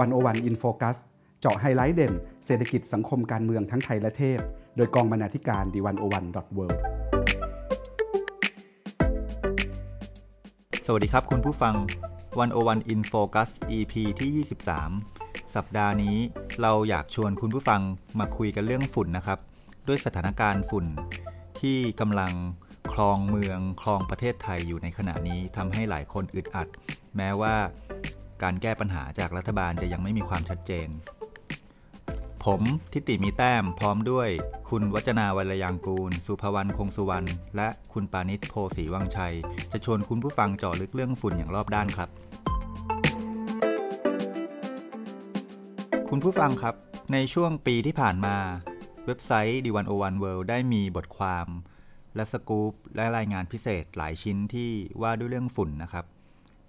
One O One In Focus เจาะไฮไลท์เด่น เศรษฐกิจสังคมการเมืองทั้งไทยและเทศ โดยกองบรรณาธิการ The One O One dot worldสวัสดีครับคุณผู้ฟัง One O One In Focus EP ที่ 23 สัปดาห์นี้เราอยากชวนคุณผู้ฟังมาคุยกันเรื่องฝุ่นนะครับ ด้วยสถานการณ์ฝุ่นที่กำลังครองเมืองครองประเทศไทยอยู่ในขณะนี้ทำให้หลายคนอึดอัด แม้ว่า การแก้ปัญหาจากรัฐบาลจะยังไม่มีความชัดเจน ผมทิติมีแต้มพร้อมด้วย คุณวัจนาวัลยางกูล สุภวรรณคงสุวรรณและคุณปานิชโพสีวังชัย จะชวนคุณผู้ฟังเจาะลึกเรื่องฝุ่นอย่างรอบด้านครับ คุณผู้ฟังครับ ในช่วงปีที่ผ่านมา เว็บไซต์ D101 World ได้มีบทความและสกู๊ปและรายงานพิเศษหลายชิ้นที่ว่าด้วยเรื่องฝุ่นนะครับ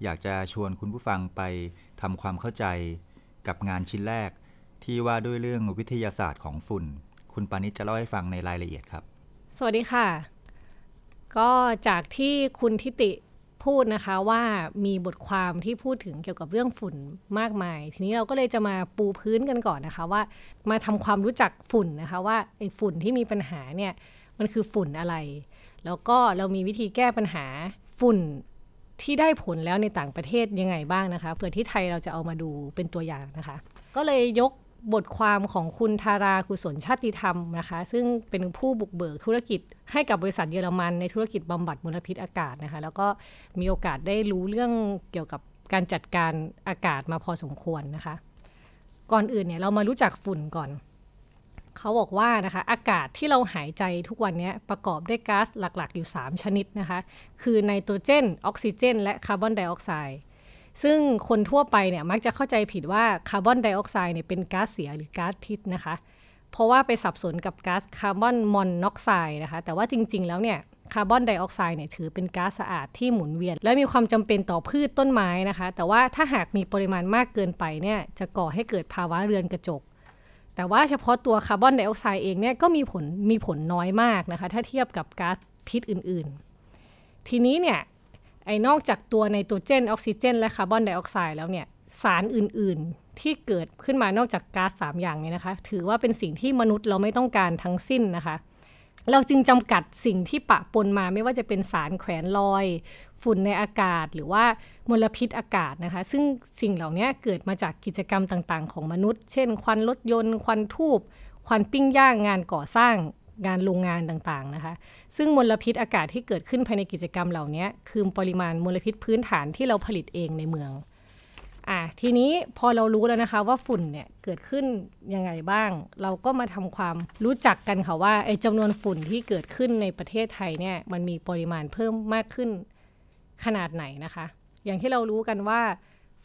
อยากจะชวนคุณผู้ฟังไปทำความเข้าใจกับงานชิ้นแรก ที่ว่าด้วยเรื่องวิทยาศาสตร์ของฝุ่น คุณปานิชจะเล่าให้ฟังในรายละเอียดครับ สวัสดีค่ะ ก็จากที่คุณทิติพูดนะคะว่ามีบทความที่พูดถึงเกี่ยวกับเรื่องฝุ่นมากมาย ทีนี้เราก็เลยจะมาปูพื้นกันก่อนนะคะว่า มาทำความรู้จักฝุ่นนะคะว่าไอ้ฝุ่นที่มีปัญหาเนี่ยมันคือฝุ่นอะไร แล้วก็เรามีวิธีแก้ปัญหาฝุ่น ที่ได้ผลแล้วในต่างประเทศยังไงบ้างนะคะเผื่อที่ไทยเราจะเอามาดูเป็นตัวอย่างนะคะ ก็เลยยกบทความของคุณทารากุศลชาติธรรมนะคะ ซึ่งเป็นผู้บุกเบิกธุรกิจให้กับบริษัทเยอรมันในธุรกิจบำบัดมลพิษอากาศนะคะ แล้วก็มีโอกาสได้รู้เรื่องเกี่ยวกับการจัดการอากาศมาพอสมควรนะคะ ก่อนอื่นเนี่ยเรามารู้จักฝุ่นก่อน เขาบอกว่านะคะอากาศที่เราหายใจทุกวันนี้ประกอบด้วยก๊าซหลักๆ อยู่ 3 ชนิดนะคะ คือไนโตรเจน ออกซิเจน และคาร์บอนไดออกไซด์ซึ่งคนทั่วไปเนี่ยมักจะเข้าใจผิดว่าคาร์บอนไดออกไซด์เนี่ยเป็นก๊าซเสียหรือก๊าซพิษนะคะ เพราะว่าไปสับสนกับก๊าซคาร์บอนมอนอกไซด์นะคะ แต่ว่าจริง ๆ แล้วเนี่ยคาร์บอนไดออกไซด์เนี่ยถือเป็นก๊าซสะอาดที่หมุนเวียน และมีความจำเป็นต่อพืชต้นไม้นะคะ แต่ว่าถ้าหากมีปริมาณมากเกินไปเนี่ยจะก่อให้เกิดภาวะเรือนกระจก แต่ว่าเฉพาะตัวคาร์บอนไดออกไซด์เองเนี่ยก็มีผลมีผลน้อยมากนะคะ ถ้าเทียบกับก๊าซพิษอื่นๆ ทีนี้เนี่ยไอ้นอกจากตัวไนโตรเจนออกซิเจน และคาร์บอนไดออกไซด์แล้วเนี่ยสารอื่นๆที่เกิดขึ้นมานอกจากก๊าซ3อย่างนี้นะคะ ถือว่าเป็นสิ่งที่มนุษย์เราไม่ต้องการทั้งสิ้นนะคะ เราจึงจำกัดสิ่งที่ปะปนมาไม่ว่าจะเป็นสารแขวนลอย ฝุ่นในอากาศหรือว่ามลพิษอากาศนะคะ ซึ่งสิ่งเหล่านี้เกิดมาจากกิจกรรมต่างๆ ของมนุษย์ เช่น ควันรถยนต์ ควันทูบควันปิ้งย่างงานก่อสร้างงานโรงงานต่างๆนะคะ ซึ่งมลพิษอากาศที่เกิดขึ้นภายในกิจกรรมเหล่านี้คือปริมาณมลพิษพื้นฐานที่เราผลิตเองในเมือง อะทีนี้พอเรารู้แล้วนะคะว่าฝุ่นเนี่ยเกิดขึ้นยังไงบ้าง เราก็มาทำความรู้จักกันค่ะว่าไอ้จำนวนฝุ่นที่เกิดขึ้นในประเทศไทยเนี่ยมันมีปริมาณเพิ่มมากขึ้นขนาดไหนนะคะ อย่างที่เรารู้กันว่า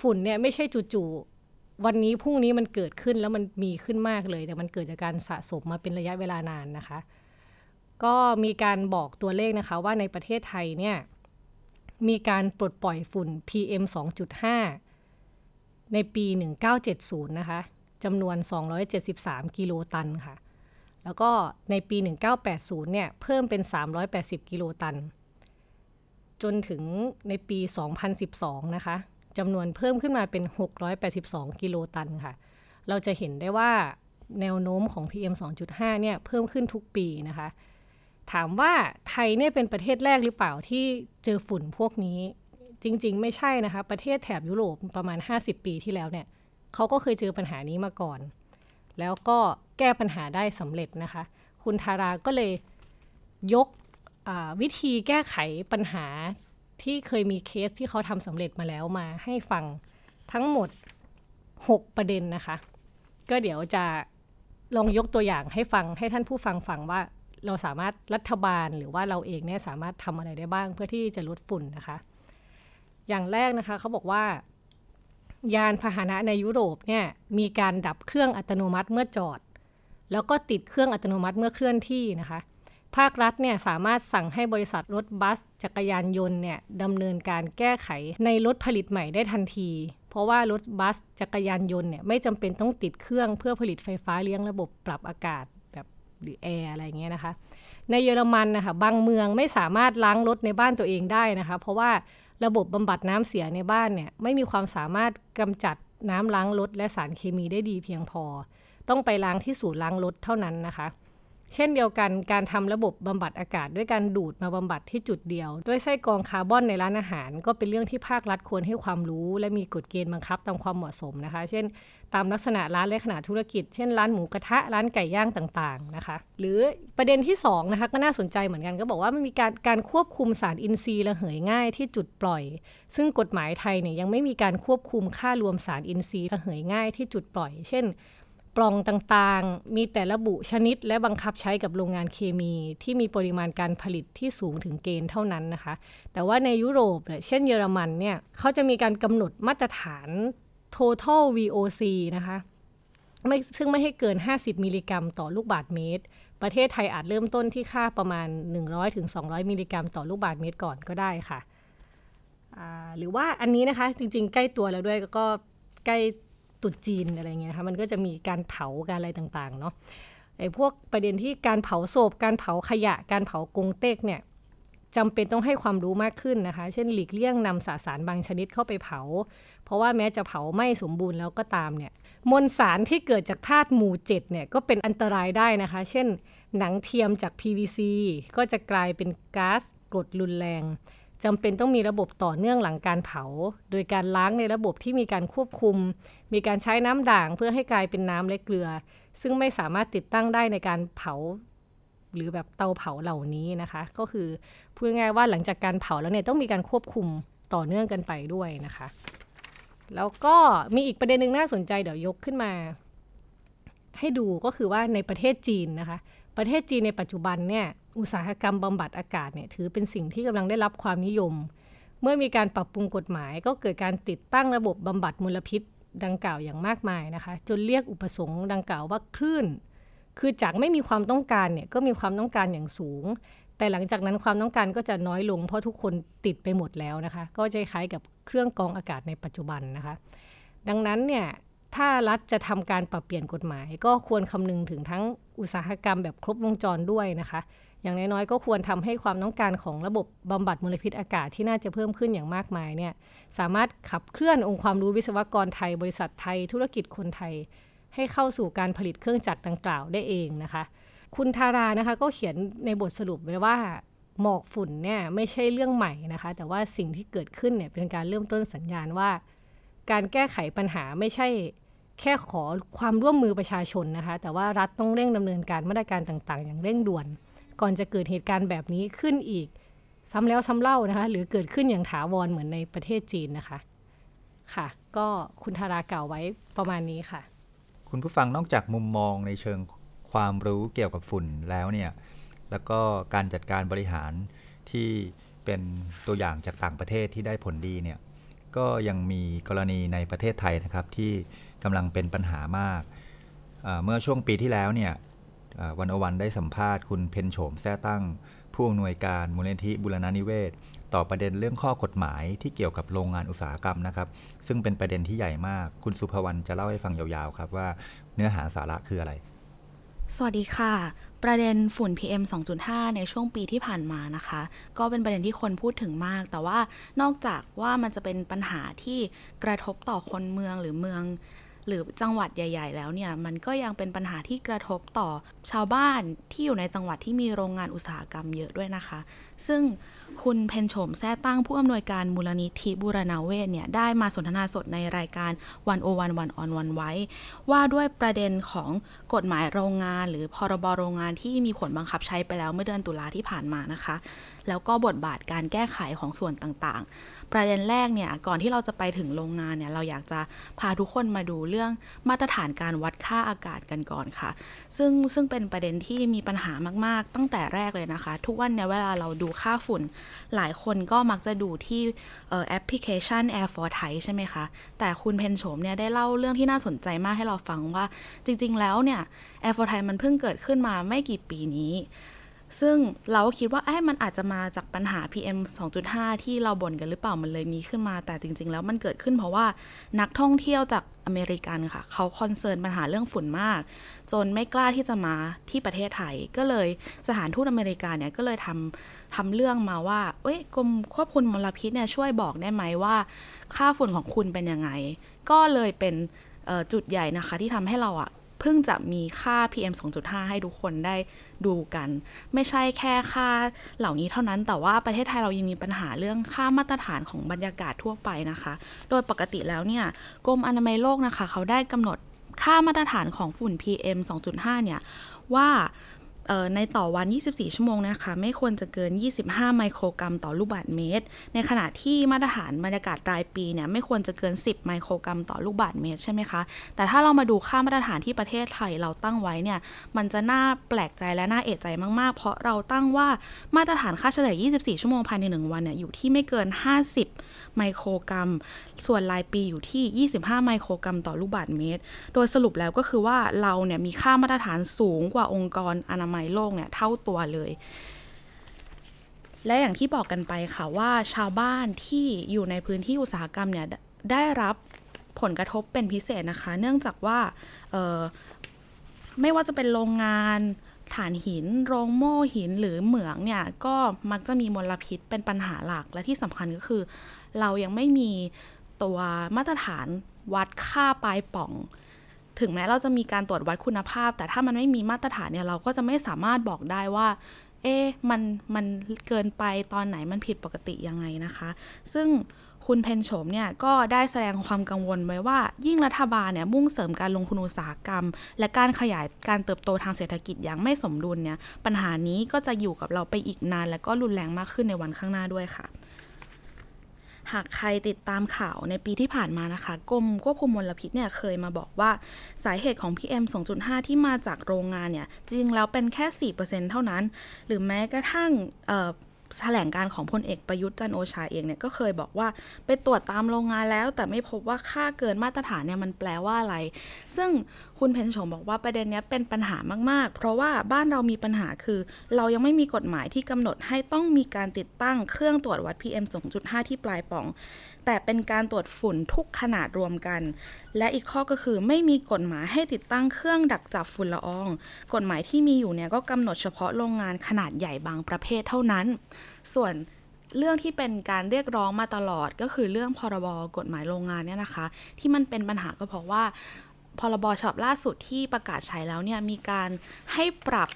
ฝุ่นเนี่ยไม่ใช่จู่ๆวันนี้พรุ่งนี้มันเกิดขึ้นแล้วมันมีขึ้นมากเลย แต่มันเกิดจากการสะสมมาเป็นระยะเวลานานนะคะ ก็มีการบอกตัวเลขนะคะว่าในประเทศไทยเนี่ยมีการปลดปล่อยฝุ่น PM 2.5 ในปี 1970 นะคะจำนวน 273 กิโลตันค่ะ แล้วก็ในปี 1980 เนี่ย เพิ่มเป็น 380 กิโลตัน จนถึงในปี 2012 นะคะจำนวนเพิ่มขึ้นมาเป็น 682 กิโลตันค่ะ เราจะเห็นได้ว่าแนวโน้มของ PM 2.5 เนี่ย เพิ่มขึ้นทุกปีนะคะ ถามว่าไทยเนี่ยเป็นประเทศแรกหรือเปล่าที่เจอฝุ่นพวกนี้ จริง ๆ ไม่ใช่นะคะ ประเทศแถบยุโรปประมาณ 50 ปีที่แล้วเนี่ยเขาก็เคยเจอปัญหานี้มาก่อน แล้วก็แก้ปัญหาได้สำเร็จนะคะ คุณทาราก็เลยยกวิธีแก้ไขปัญหาที่เคยมีเคสที่เขาทำสำเร็จมาแล้วมาให้ฟังทั้งหมด 6 ประเด็นนะคะ ก็เดี๋ยวจะลองยกตัวอย่างให้ฟังให้ท่านผู้ฟังฟังว่าเราสามารถรัฐบาลหรือว่าเราเองเนี่ยสามารถทำอะไรได้บ้างเพื่อที่จะลดฝุ่นนะคะ อย่างแรกนะคะเขาบอกว่ายานพาหนะในยุโรปเนี่ยมีการดับเครื่องอัตโนมัติเมื่อจอด แล้วก็ติดเครื่องอัตโนมัติเมื่อเคลื่อนที่นะคะ ภาครัฐเนี่ยสามารถสั่งให้บริษัทรถบัส จักรยานยนต์เนี่ยดำเนินการแก้ไขในรถผลิตใหม่ได้ทันที เพราะว่ารถบัสจักรยานยนต์เนี่ยไม่จำเป็นต้องติดเครื่องเพื่อผลิตไฟฟ้าเลี้ยงระบบปรับอากาศแบบหรือแอร์อะไรเงี้ยนะคะในเยอรมันนะคะบางเมืองไม่สามารถล้างรถในบ้านตัวเองได้นะคะ เพราะว่า ระบบบำบัดน้ำเสียในบ้านเนี่ยไม่มีความสามารถกำจัดน้ำล้างรถและสารเคมีได้ดีเพียงพอ ต้องไปล้างที่ศูนย์ล้างรถเท่านั้นนะคะ เช่นเดียวกันการทำระบบบำบัดอากาศ ด้วยการดูดมาบำบัดที่จุดเดียว ด้วยไส้กรองคาร์บอนในร้านอาหาร ก็เป็นเรื่องที่ภาครัฐควรให้ความรู้ และมีกฎเกณฑ์บังคับตามความเหมาะสมนะคะ เช่น ตามลักษณะร้านและขนาดธุรกิจ เช่นร้านหมูกระทะร้านไก่ย่างต่างๆนะคะ หรือประเด็นที่2นะคะก็น่าสนใจเหมือนกันก็บอกว่ามันมีการการควบคุมสารอินทรีย์ระเหยง่ายที่จุดปล่อย ซึ่งกฎหมายไทยเนี่ยยังไม่มีการควบคุมค่ารวมสารอินทรีย์ระเหยง่ายที่จุดปล่อย เช่น ปล่องต่างๆ มีแต่ระบุชนิดและบังคับใช้กับโรงงานเคมี ที่มีปริมาณการผลิตที่สูงถึงเกณฑ์เท่านั้นนะคะ แต่ว่าในยุโรปเช่นเยอรมันเนี่ยเขาจะมีการกำหนดมาตรฐาน total VOC นะคะไม่ซึ่งไม่ให้เกิน 50 มิลลิกรัม ต่อลูกบาศก์เมตร ประเทศไทยอาจเริ่มต้นที่ค่าประมาณ 100-200 มิลลิกรัม ต่อลูกบาศก์เมตรก่อนก็ได้ค่ะ หรือว่าอันนี้นะคะจริงๆ ใกล้ตัวแล้วด้วยก็ใกล้ ตุดจีนอะไรเงี้ยนะคะมันก็จะมีการเผาการอะไรต่างๆเนาะไอ้พวกประเด็นที่การเผาศพการเผาขยะ การเผากงเต็กเนี่ยจำเป็นต้องให้ความรู้มากขึ้นนะคะ เช่นหลีกเลี่ยงนำสสารบางชนิดเข้าไปเผา เพราะว่าแม้จะเผาไม่สมบูรณ์แล้วก็ตามเนี่ย มวลสารที่เกิดจากธาตุหมู่เจ็ดเนี่ยก็เป็นอันตรายได้นะคะ เช่น หนังเทียมจาก PVC ก็จะกลายเป็นก๊าซกรดรุนแรง จำเป็นต้องมีระบบต่อเนื่องหลังการเผา โดยการล้างในระบบที่มีการควบคุม มีการใช้น้ำด่างเพื่อให้กลายเป็นน้ำและเกลือ ซึ่งไม่สามารถติดตั้งได้ในการเผา หรือแบบเตาเผาเหล่านี้นะคะ ก็คือพูดง่ายว่าหลังจากการเผาแล้วเนี่ยต้องมีการควบคุมต่อเนื่องกันไปด้วยนะคะ แล้วก็มีอีกประเด็นหนึ่งน่าสนใจเดี๋ยวยกขึ้นมา ให้ดูก็คือว่าในประเทศจีนนะคะ ประเทศจีนในปัจจุบันเนี่ยอุตสาหกรรมบำบัดอากาศเนี่ยถือเป็นสิ่งที่กำลังได้รับความนิยม เมื่อมีการปรับปรุงกฎหมายก็เกิดการติดตั้งระบบบำบัดมลพิษดังกล่าวอย่างมากมายนะคะ จนเรียกอุปสงค์ดังกล่าวว่าคลื่น คือจากไม่มีความต้องการเนี่ยก็มีความต้องการอย่างสูง แต่หลังจากนั้นความต้องการก็จะน้อยลง เพราะทุกคนติดไปหมดแล้วนะคะ ก็จะคล้ายกับเครื่องกรองอากาศในปัจจุบันนะคะ ดังนั้นเนี่ย ถ้ารัฐจะทำการปรับเปลี่ยนกฎหมาย ก็ควรคำนึงถึงทั้งอุตสาหกรรมแบบครบวงจรด้วยนะคะ อย่างน้อยๆก็ควรทำให้ความต้องการของระบบบำบัดมลพิษอากาศที่น่าจะเพิ่มขึ้นอย่างมากมายเนี่ยสามารถขับเคลื่อนองค์ความรู้วิศวกรไทย บริษัทไทย ธุรกิจคนไทย ให้เข้าสู่การผลิตเครื่องจักรดังกล่าวได้เองนะคะ คุณทารานะคะก็เขียนในบทสรุปไว้ว่าหมอกฝุ่นเนี่ยไม่ใช่เรื่องใหม่นะคะ แต่ว่าสิ่งที่เกิดขึ้นเนี่ยเป็นการเริ่มต้นสัญญาณว่า การแก้ไขปัญหาไม่ใช่แค่ขอความร่วมมือประชาชนนะคะ แต่ว่ารัฐต้องเร่งดำเนินการมาตรการต่างๆ อย่างเร่งด่วน ก่อนจะเกิดเหตุการณ์แบบนี้ขึ้นอีก ซ้ำแล้วซ้ำเล่านะคะ หรือเกิดขึ้นอย่างถาวรเหมือนในประเทศจีนนะคะ ค่ะ ก็คุณธารากล่าวไว้ประมาณนี้ค่ะ คุณผู้ฟังนอกจากมุมมองในเชิงความรู้เกี่ยวกับฝุ่นแล้วเนี่ยแล้วก็การจัดการบริหารที่เป็นตัวอย่างจากต่างประเทศที่ได้ผลดีเนี่ย ก็ยังมีกรณีในประเทศไทยนะครับที่กำลังเป็นปัญหามาก เมื่อช่วงปีที่แล้วเนี่ยวันอวันได้สัมภาษณ์คุณเพนโฉมแท้ตั้ง ผู้อำนวยการมูลนิธิบุรณานิเวศ ต่อประเด็นเรื่องข้อกฎหมายที่เกี่ยวกับโรงงานอุตสาหกรรมนะครับ ซึ่งเป็นประเด็นที่ใหญ่มากคุณสุภวรรณจะเล่าให้ฟังยาวๆครับว่าเนื้อหาสาระคืออะไร สวัสดีค่ะ ประเด็นฝุ่น PM 2.5 ในช่วงปีที่ผ่านมานะคะ ก็เป็นประเด็นที่คนพูดถึงมาก แต่ว่านอกจากว่ามันจะเป็นปัญหาที่กระทบต่อคนเมืองหรือเมือง หรือจังหวัดใหญ่ ๆ แล้วเนี่ยมันก็ยังเป็นปัญหาที่กระทบต่อชาวบ้านที่อยู่ในจังหวัดที่มีโรงงานอุตสาหกรรมเยอะด้วยนะคะ ซึ่งคุณเพนโฉมแท้ตั้งผู้อำนวยการมูลนิธิบูรณาเวศเนี่ยได้มาสนทนาสดในรายการวันโอวันวันออนวันไว้ ว่าด้วยประเด็นของกฎหมายโรงงาน หรือพรบโรงงานที่มีผลบังคับใช้ไปแล้วเมื่อเดือนตุลาที่ผ่านมานะคะ แล้วก็บทบาทการแก้ไขของส่วนต่างๆ ประเด็นแรกเนี่ยก่อนที่เราจะไปถึงโรงงานเนี่ยเราอยากจะพาทุกคนมาดูเรื่องมาตรฐานการวัดค่าอากาศกันก่อนค่ะ ซึ่งซึ่งเป็นประเด็นที่มีปัญหามาก ๆ ตั้งแต่แรกเลยนะคะ ทุกวันเนี่ยเวลาเราดูค่าฝุ่น หลายคนก็มักจะดูที่แอปพลิเคชัน Air for Thai ใช่ไหมคะ แต่คุณเพนโฉมเนี่ยได้เล่าเรื่องที่น่าสนใจมากให้เราฟังว่าจริง ๆ แล้วเนี่ย Air for Thai มันเพิ่งเกิดขึ้นมาไม่กี่ปีนี้ ซึ่งเราก็คิดว่าไอ้มันอาจจะมาจากปัญหา PM 2.5 ที่เราบ่นกันหรือเปล่ามันเลยมีขึ้นมา แต่จริง ๆ แล้วมันเกิดขึ้นเพราะว่านักท่องเที่ยวจากอเมริกันค่ะ เขาคอนเซิร์นปัญหาเรื่องฝุ่นมาก จนไม่กล้าที่จะมาที่ประเทศไทย ก็เลยสถานทูตอเมริกาเนี่ยก็เลยทำทำเรื่องมาว่าเอ้ยกรมควบคุมมลพิษเนี่ยช่วยบอกได้ไหมว่า ค่าฝุ่นของคุณเป็นยังไง ก็เลยเป็นจุดใหญ่นะคะที่ทำให้เราอะเพิ่งจะมีค่า PM 2.5 ให้ทุกคนได้ ดูกัน ไม่ใช่แค่ค่าเหล่านี้เท่านั้น แต่ว่าประเทศไทยเรายังมีปัญหาเรื่องค่ามาตรฐานของบรรยากาศทั่วไปนะคะ โดยปกติแล้วเนี่ยกรมอนามัยโลกนะคะ เขาได้กำหนดค่ามาตรฐานของฝุ่น PM 2.5 เนี่ยว่า ในต่อวัน 24 ชั่วโมงนะคะ ไม่ควรจะเกิน 25 ไมโครกรัมต่อลูกบาศก์เมตร ในขณะที่มาตรฐานบรรยากาศรายปีเนี่ยไม่ควรจะเกิน 10 ไมโครกรัมต่อลูกบาศก์เมตรใช่ไหมคะ แต่ถ้าเรามาดูค่ามาตรฐานที่ประเทศไทยเราตั้งไว้เนี่ย มันจะน่าแปลกใจและน่าเอะใจมาก ๆ เพราะเราตั้งว่ามาตรฐานค่าเฉลี่ย 24 ชั่วโมงภายใน 1 วันเนี่ยอยู่ที่ไม่เกิน 50 ไมโครกรัม ส่วนรายปีอยู่ที่ 25 ไมโครกรัมต่อลูกบาศก์เมตร โดยสรุปแล้วก็คือว่าเราเนี่ยมีค่ามาตรฐานสูงกว่าองค์กรอนามัยโลกเนี่ยเท่าตัวเลย และอย่างที่บอกกันไปค่ะว่าชาวบ้านที่อยู่ในพื้นที่อุตสาหกรรมเนี่ยได้รับผลกระทบเป็นพิเศษนะคะ เนื่องจากว่าไม่ว่าจะเป็นโรงงานฐานหิน โรงโม่หินหรือเหมืองเนี่ย ก็มักจะมีมลพิษเป็นปัญหาหลักและที่สำคัญก็คือ เรายังไม่มีตัวมาตรฐานวัดค่าปลายป่อง ถึงแม้เราจะมีการตรวจวัดคุณภาพ แต่ถ้ามันไม่มีมาตรฐานเนี่ยเราก็จะไม่สามารถบอกได้ว่า เอ๊มันมันเกินไปตอนไหนมันผิดปกติยังไงนะคะ ซึ่งคุณเพนโฉมเนี่ยก็ได้แสดงความกังวลไว้ว่า ยิ่งรัฐบาลเนี่ยมุ่งเสริมการลงทุนอุตสาหกรรม และการขยายการเติบโตทางเศรษฐกิจอย่างไม่สมดุลเนี่ยปัญหานี้ก็จะอยู่กับเราไปอีกนาน และก็รุนแรงมากขึ้นในวันข้างหน้าด้วยค่ะ หากใครติดตามข่าวในปีที่ผ่านมานะคะกรมควบคุมมลพิษเนี่ยเคยมาบอกว่าสาเหตุของ PM 2.5 ที่มาจากโรงงานเนี่ยจริงแล้วเป็นแค่ 4%เท่านั้น หรือแม้กระทั่ง แถลงการของพลเอกประยุทธ์จันโอชาเองเนี่ยก็เคยบอกว่าไปตรวจตามโรงงานแล้ว แต่ไม่พบว่าค่าเกินมาตรฐานเนี่ยมันแปลว่าอะไร ซึ่งคุณเพนชงบอกว่าประเด็นนี้เป็นปัญหามาก ๆ เพราะว่าบ้านเรามีปัญหาคือ เรายังไม่มีกฎหมายที่กำหนดให้ต้องมีการติดตั้งเครื่องตรวจวัด PM 2.5 ที่ปลายป่อง แต่เป็นการตรวจฝุ่นทุกขนาดรวมกัน และอีกข้อก็คือไม่มีกฎหมายให้ติดตั้งเครื่องดักจับฝุ่นละออง กฎหมายที่มีอยู่เนี่ยก็กำหนดเฉพาะโรงงานขนาดใหญ่บางประเภทเท่านั้น ส่วนเรื่องที่เป็นการเรียกร้องมาตลอดก็คือเรื่องพรบกฎหมายโรงงานเนี่ยนะคะ ที่มันเป็นปัญหาก็เพราะว่าพรบฉบับล่าสุดที่ประกาศใช้แล้วเนี่ยมีการให้ปรับ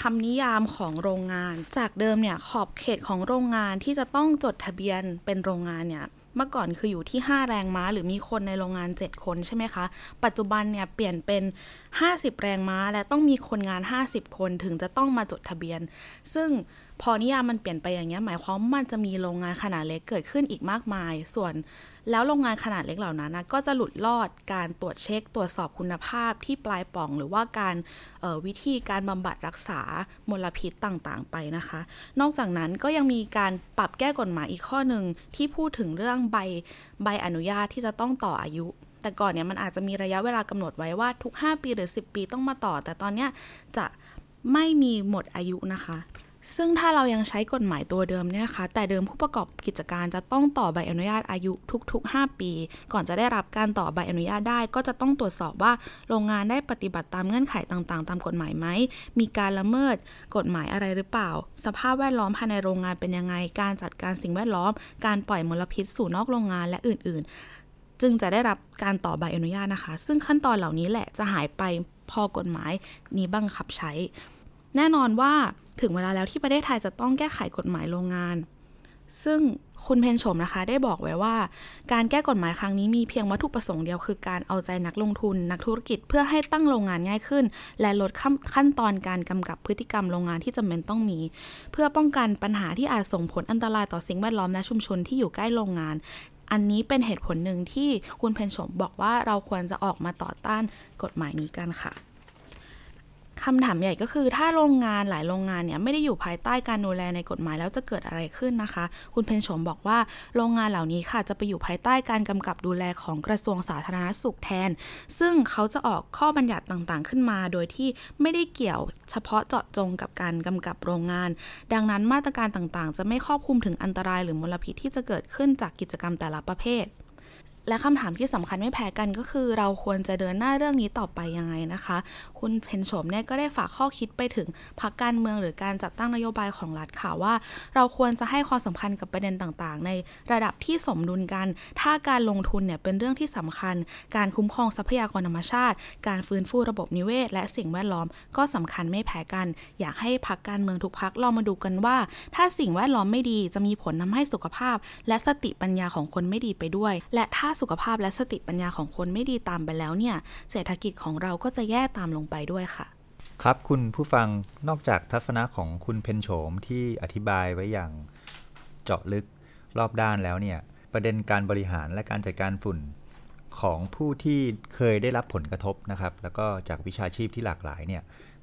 คำนิยามของโรงงาน จากเดิมเนี่ยขอบเขตของโรงงานที่จะต้องจดทะเบียนเป็นโรงงานเนี่ย เมื่อก่อนคืออยู่ที่ 5 แรงม้า หรือมีคนในโรงงาน 7 คนใช่ไหมคะ ปัจจุบันเนี่ยเปลี่ยนเป็น 50 แรงม้า และต้องมีคนงาน 50 คนถึงจะต้องมาจดทะเบียน ซึ่งพอนิยามมันเปลี่ยนไปอย่างเงี้ยหมายความว่ามันจะมีโรงงานขนาดเล็กเกิดขึ้นอีกมากมาย ส่วน แล้วโรงงานขนาดเล็กเหล่านั้นนะก็จะหลุดลอดการตรวจเช็ค ตรวจสอบคุณภาพที่ปลายป่อง หรือว่าการวิธีการบำบัดรักษามลพิษต่างๆ ไปนะคะ นอกจากนั้นก็ยังมีการปรับแก้กฎหมายอีกข้อหนึ่งที่พูดถึงเรื่องใบใบอนุญาตที่จะต้องต่ออายุแต่ก่อนเนี่ยมันอาจจะมีระยะเวลากำหนดไว้ว่าทุก 5 ปีหรือ 10 ปีต้องมาต่อ แต่ตอนนี้จะไม่มีหมดอายุนะคะ ซึ่งถ้าเรายังใช้กฎหมายตัวเดิมเนี่ยนะคะ แต่เดิมผู้ประกอบกิจการจะต้องต่อใบอนุญาตอายุทุกๆ 5 ปี ก่อนจะได้รับการต่อใบอนุญาตได้ ก็จะต้องตรวจสอบว่าโรงงานได้ปฏิบัติตามเงื่อนไขต่างๆ ตามกฎหมายไหม มีการละเมิดกฎหมายอะไรหรือเปล่า สภาพแวดล้อมภายในโรงงานเป็นยังไง การจัดการสิ่งแวดล้อม การปล่อยมลพิษสู่นอกโรงงานและอื่นๆ จึงจะได้รับการต่อใบอนุญาตนะคะ ซึ่งขั้นตอนเหล่านี้แหละจะหายไปพอกฎหมายนี้บังคับใช้ แน่นอนว่าถึงเวลาแล้วที่ประเทศไทยจะต้องแก้ไขกฎหมายโรงงาน ซึ่งคุณเพนชมนะคะ ได้บอกไว้ว่า การแก้กฎหมายครั้งนี้มีเพียงวัตถุประสงค์เดียวคือการเอาใจนักลงทุน นักธุรกิจเพื่อให้ตั้งโรงงานง่ายขึ้น และลดขั้นตอนการกำกับพฤติกรรมโรงงานที่จำเป็นต้องมี เพื่อป้องกันปัญหาที่อาจส่งผลอันตรายต่อสิ่งแวดล้อมและชุมชนที่อยู่ใกล้โรงงาน อันนี้เป็นเหตุผลหนึ่งที่คุณเพนชมบอกว่าเราควรจะออกมาต่อต้านกฎหมายนี้กันค่ะ คำถามใหญ่ก็คือถ้าโรงงานหลายโรงงานเนี่ยไม่ได้อยู่ภายใต้การดูแลในกฎหมายแล้วจะเกิดอะไรขึ้นนะคะ คุณเพนชมบอกว่าโรงงานเหล่านี้ค่ะจะไปอยู่ภายใต้การกำกับดูแลของกระทรวงสาธารณสุขแทน ซึ่งเขาจะออกข้อบัญญัติต่างๆ ขึ้นมา โดยที่ไม่ได้เกี่ยวเฉพาะเจาะจงกับการกำกับโรงงาน ดังนั้นมาตรการต่างๆ จะไม่ครอบคลุมถึงอันตรายหรือมลพิษที่จะเกิดขึ้นจากกิจกรรมแต่ละประเภท และคำถามที่สำคัญไม่แพ้กันก็คือเราควรจะเดินหน้าเรื่องนี้ต่อไปยังไงนะคะ คุณเพนโฉมเนี่ยก็ได้ฝากข้อคิดไปถึงพรรคการเมืองหรือการจัดตั้งนโยบายของรัฐค่ะว่า เราควรจะให้ความสำคัญกับประเด็นต่างๆ ในระดับที่สมดุลกัน ถ้าการลงทุนเนี่ยเป็นเรื่องที่สำคัญ การคุ้มครองทรัพยากรธรรมชาติ การฟื้นฟูระบบนิเวศ และสิ่งแวดล้อมก็สำคัญไม่แพ้กัน อยากให้พรรคการเมืองทุกพรรคลองมาดูกันว่า ถ้าสิ่งแวดล้อมไม่ดีจะมีผลทาให้สุขภาพ และสติปัญญาของคนไม่ดีไปด้วย และถ้าสุขภาพและสติปัญญาของคนไม่ดีตามไปแล้วเนี่ยเศรษฐกิจของเราก็จะแย่ตามลงไปด้วยค่ะ ครับคุณผู้ฟังนอกจากทัศนะของคุณเพนโฉมที่อธิบายไว้อย่างเจาะลึกรอบด้านแล้วเนี่ยประเด็นการบริหารและการจัดการฝุ่นของผู้ที่เคยได้รับผลกระทบนะครับ แล้วก็จากวิชาชีพที่หลากหลายเนี่ย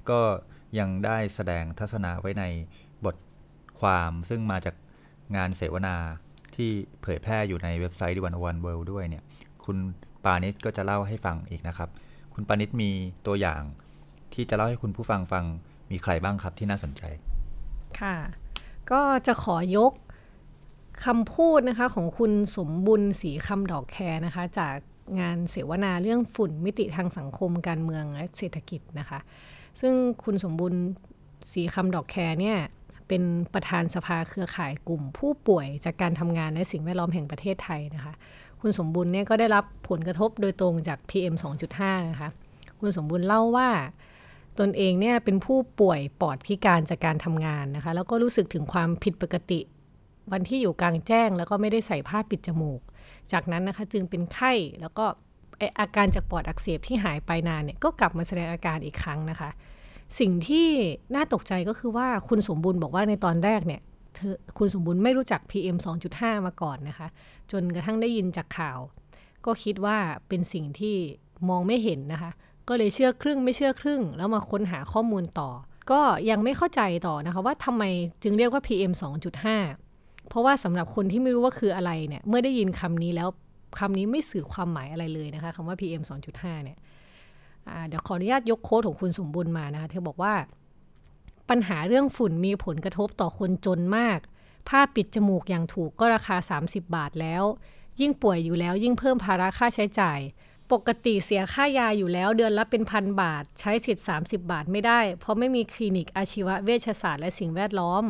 ก็ยังได้แสดงทัศนะไว้ในบทความซึ่งมาจากงานเสวนา ที่เผยแพร่อยู่ในเว็บไซต์ดิวันวันเวิลด์ด้วยเนี่ย คุณปานิชก็จะเล่าให้ฟังอีกนะครับ คุณปานิชมีตัวอย่างที่จะเล่าให้คุณผู้ฟังฟังมีใครบ้างครับที่น่าสนใจ ค่ะ ก็จะขอยกคำพูดนะคะของคุณสมบุญสีคำดอกแคนะคะ จากงานเสวนาเรื่องฝุ่นมิติทางสังคมการเมืองและเศรษฐกิจนะคะ ซึ่งคุณสมบุญสีคำดอกแคเนี่ย เป็นประธานสภาเครือข่ายกลุ่ม ผู้ป่วยจากการทำงานและสิ่งแวดล้อมแห่งประเทศไทยนะคะ คุณสมบุญเนี่ยก็ได้รับผลกระทบโดยตรงจาก PM 2.5 นะคะ คุณสมบุญเล่าว่าตนเองเนี่ยเป็นผู้ป่วยปอดพิการจากการทำงานนะคะ แล้วก็รู้สึกถึงความผิดปกติ วันที่อยู่กลางแจ้ง แล้วก็ไม่ได้ใส่ผ้าปิดจมูก จากนั้นนะคะจึงเป็นไข้แล้วก็อาการจากปอดอักเสบที่หายไปนานเนี่ยก็กลับมาแสดงอาการอีกครั้งนะคะ สิ่งที่น่าตกใจก็คือว่าคุณสมบุญบอกว่าในตอนแรกเนี่ยเธอคุณสมบูรณ์ไม่รู้จัก PM 2.5 มาก่อนนะคะ จนกระทั่งได้ยินจากข่าว ก็คิดว่าเป็นสิ่งที่มองไม่เห็นนะคะ ก็เลยเชื่อครึ่งไม่เชื่อครึ่ง แล้วมาค้นหาข้อมูลต่อ ก็ยังไม่เข้าใจต่อนะคะว่าทำไมจึงเรียกว่า PM 2.5 เพราะว่าสำหรับคนที่ไม่รู้ว่าคืออะไรเนี่ย เมื่อได้ยินคำนี้แล้วคำนี้ไม่สื่อความหมายอะไรเลยนะคะคำว่า PM 2.5 เนี่ย เดี๋ยวขออนุญาตยกโค้ดของคุณสมบุญมานะคะเธอบอกว่า ปัญหาเรื่องฝุ่นมีผลกระทบต่อคนจนมาก ผ้าปิดจมูกอย่างถูกก็ราคา 30 บาทแล้ว ยิ่งป่วยอยู่แล้วยิ่งเพิ่มภาระค่าใช้จ่าย ปกติเสียค่ายาอยู่แล้วเดือนละเป็นพันบาท ใช้สิทธิ์ 30 บาทไม่ได้ เพราะไม่มีคลินิกอาชีวะเวชศาสตร์และสิ่งแวดล้อม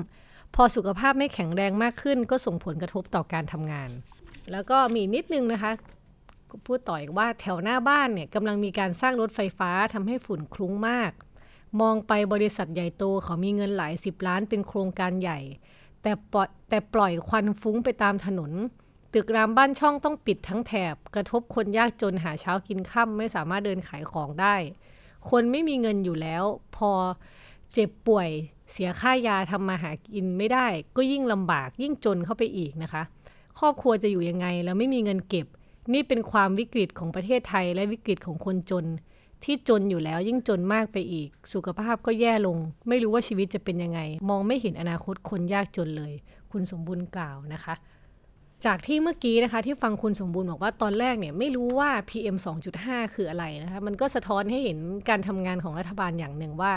พอสุขภาพไม่แข็งแรงมากขึ้น ก็ส่งผลกระทบต่อการทำงาน แล้วก็มีนิดนึงนะคะ พูดต่ออีกว่าแถวหน้าบ้านเนี่ยกำลังมีการสร้างรถไฟฟ้าทำให้ฝุ่นคลุ้งมาก มองไปบริษัทใหญ่โตเขามีเงินหลายสิบล้านเป็นโครงการใหญ่ แต่ปล่อยแต่ปล่อยควันฟุ้งไปตามถนน ตึกรามบ้านช่องต้องปิดทั้งแถบ กระทบคนยากจนหาเช้ากินค่ำไม่สามารถเดินขายของได้ คนไม่มีเงินอยู่แล้ว พอเจ็บป่วยเสียค่ายาทำมาหากินไม่ได้ ก็ยิ่งลำบากยิ่งจนเข้าไปอีกนะคะ ครอบครัวจะอยู่ยังไงแล้วไม่มีเงินเก็บ นี่เป็นความวิกฤตของประเทศไทยและวิกฤตของคนจน ที่จนอยู่แล้วยิ่งจนมากไปอีก สุขภาพก็แย่ลง ไม่รู้ว่าชีวิตจะเป็นยังไง มองไม่เห็นอนาคตคนยากจนเลย คุณสมบูรณ์กล่าวนะคะ จากที่เมื่อกี้นะคะ ที่ฟังคุณสมบูรณ์บอกว่าตอนแรกเนี่ยไม่รู้ว่า PM 2.5 คืออะไรนะคะมันก็สะท้อนให้เห็นการทำงานของรัฐบาลอย่างหนึ่งว่า